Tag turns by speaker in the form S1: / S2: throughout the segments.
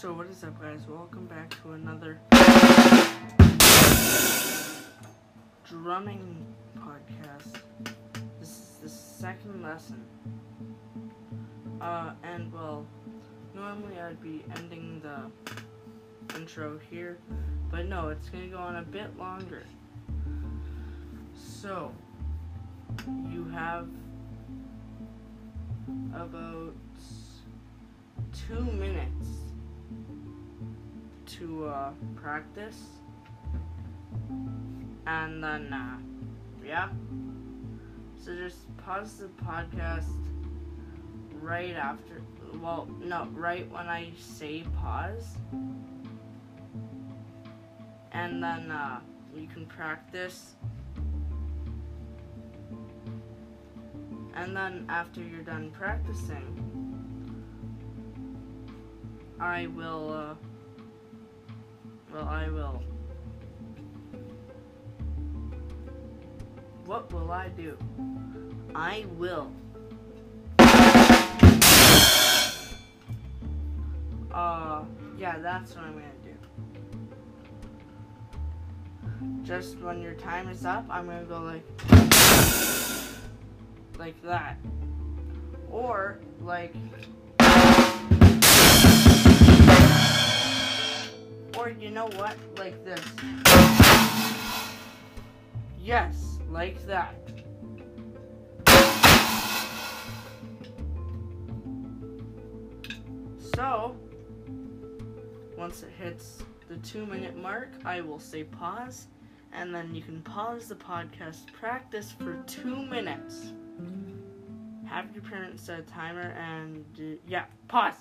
S1: So what is up guys? Welcome back to another drumming podcast. This is the second lesson. Uh and well normally I'd be ending the intro here, but no, it's gonna go on a bit longer. So you have about two minutes to uh, practice, and then uh, yeah. So just pause the podcast right after. Well, no, right when I say pause, and then uh, you can practice. And then after you're done practicing, I will, uh, well, I will. What will I do? I will. Uh, yeah, that's what I'm gonna do. Just when your time is up, I'm gonna go like, like that. Or, like, or you know what? Like this. Yes, like that. So, once it hits the two minute mark, I will say pause, and then you can pause the podcast, practice for two minutes. Have your parents set a timer, and uh, yeah, pause.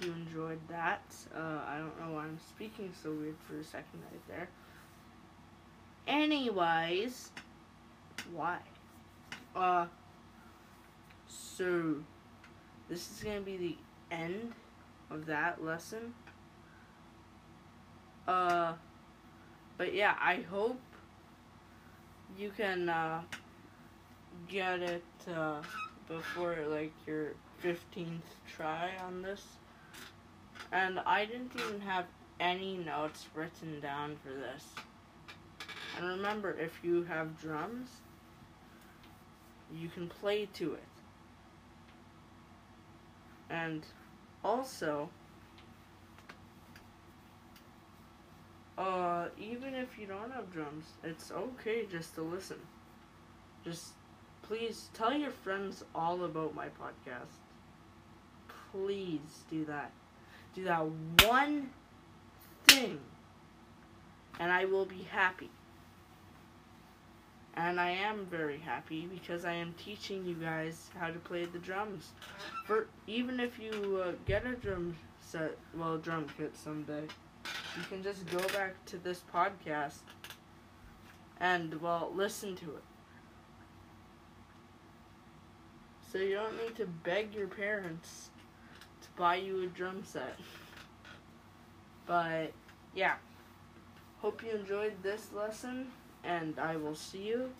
S1: You enjoyed that. Uh, I don't know why I'm speaking so weird for a second right there. Anyways, why? Uh, so, this is gonna be the end of that lesson. Uh, but yeah, I hope you can, uh, get it, uh, before, like, your 15th try on this. And I didn't even have any notes written down for this. And remember, if you have drums, you can play to it. And also, uh, even if you don't have drums, it's okay just to listen. Just please tell your friends all about my podcast. Please do that. Do that one thing, and I will be happy. And I am very happy because I am teaching you guys how to play the drums. For even if you uh, get a drum set, well, drum kit someday, you can just go back to this podcast and well listen to it. So you don't need to beg your parents buy you a drum set. But yeah, hope you enjoyed this lesson and I will see you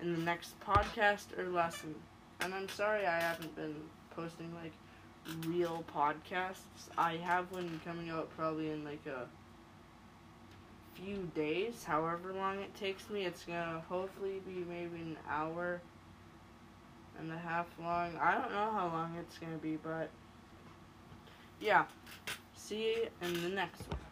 S1: in the next podcast or lesson. And I'm sorry I haven't been posting like real podcasts. I have one coming out probably in like a few days, however long it takes me. It's gonna hopefully be maybe an hour and a half long. I don't know how long it's gonna be, but yeah. See you in the next one.